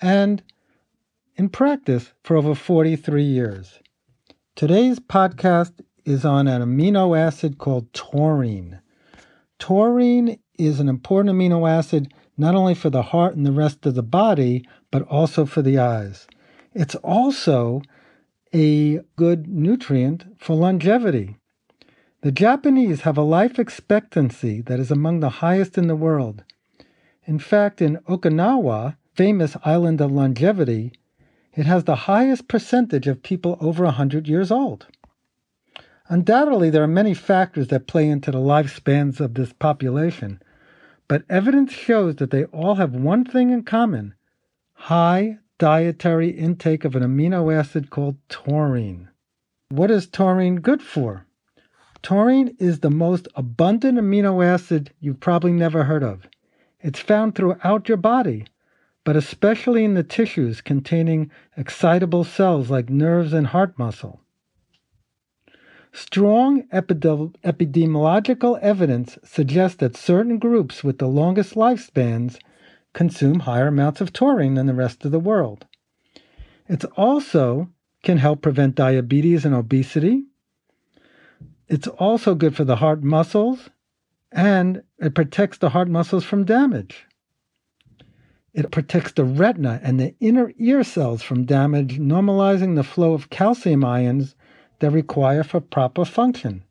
and in practice for over 43 years. Today's podcast is on an amino acid called taurine. Taurine is an important amino acid not only for the heart and the rest of the body, but also for the eyes. It's also a good nutrient for longevity. The Japanese have a life expectancy that is among the highest in the world. In fact, in Okinawa, famous island of longevity, it has the highest percentage of people over 100 years old. Undoubtedly, there are many factors that play into the lifespans of this population, but evidence shows that they all have one thing in common high dietary intake of an amino acid called taurine. What is taurine good for? Taurine is the most abundant amino acid you've probably never heard of. It's found throughout your body, but especially in the tissues containing excitable cells like nerves and heart muscle. Strong epidemiological evidence suggests that certain groups with the longest lifespans consume higher amounts of taurine than the rest of the world. It also can help prevent diabetes and obesity. It's also good for the heart muscles and it protects the heart muscles from damage. It protects the retina and the inner ear cells from damage, normalizing the flow of calcium ions that require for proper function.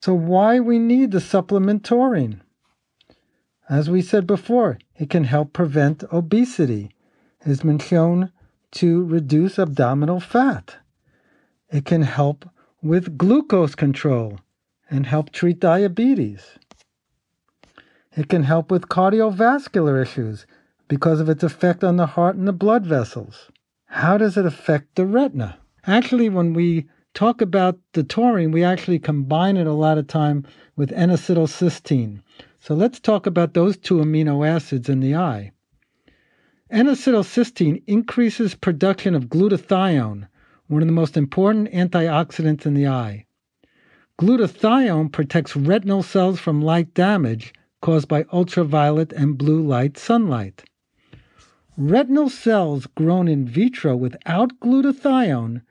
So why we need the supplement taurine? As we said before, it can help prevent obesity. It has been shown to reduce abdominal fat. It can help with glucose control and help treat diabetes. It can help with cardiovascular issues because of its effect on the heart and the blood vessels. How does it affect the retina? Actually, when we talk about the taurine, we actually combine it a lot of time with N-acetylcysteine. So let's talk about those two amino acids in the eye. N-acetylcysteine increases production of glutathione, one of the most important antioxidants in the eye. Glutathione protects retinal cells from light damage caused by ultraviolet and blue light sunlight. Retinal cells grown in vitro without glutathione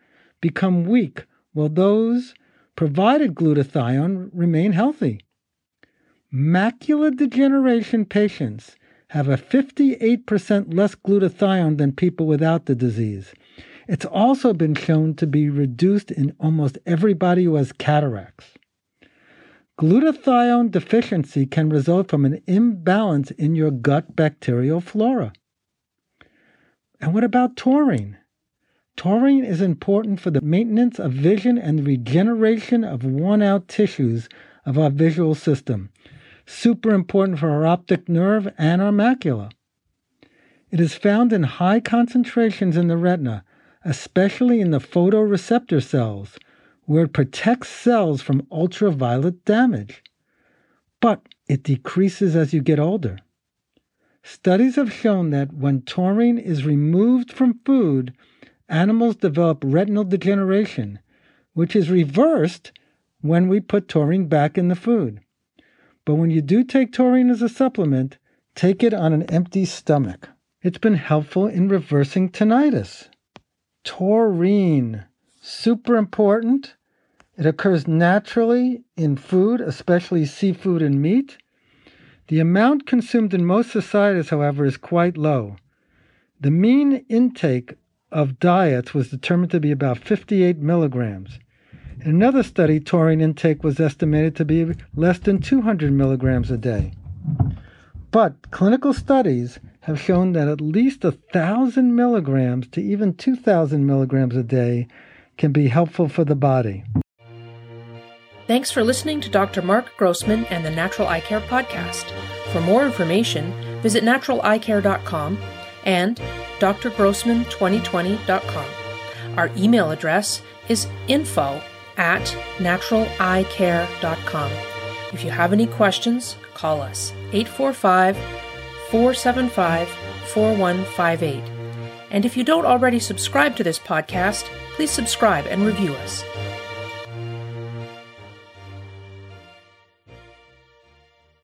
become weak, while those provided glutathione remain healthy. Macular degeneration patients have a 58% less glutathione than people without the disease. It's also been shown to be reduced in almost everybody who has cataracts. Glutathione deficiency can result from an imbalance in your gut bacterial flora. And what about taurine? Taurine is important for the maintenance of vision and regeneration of worn out tissues of our visual system. Super important for our optic nerve and our macula. It is found in high concentrations in the retina, especially in the photoreceptor cells, where it protects cells from ultraviolet damage. But it decreases as you get older. Studies have shown that when taurine is removed from food, animals develop retinal degeneration, which is reversed when we put taurine back in the food. But when you do take taurine as a supplement, take it on an empty stomach. It's been helpful in reversing tinnitus. Taurine, super important. It occurs naturally in food, especially seafood and meat. The amount consumed in most societies, however, is quite low. The mean intake of diets was determined to be about 58 milligrams. In another study, taurine intake was estimated to be less than 200 milligrams a day. But clinical studies have shown that at least 1,000 milligrams to even 2,000 milligrams a day can be helpful for the body. Thanks for listening to Dr. Marc Grossman and the Natural Eye Care Podcast. For more information, visit naturaleyecare.com and drgrossman2020.com. Our email address is info at naturaleyecare.com. If you have any questions, call us 845 475 4158. And if you don't already subscribe to this podcast, please subscribe and review us.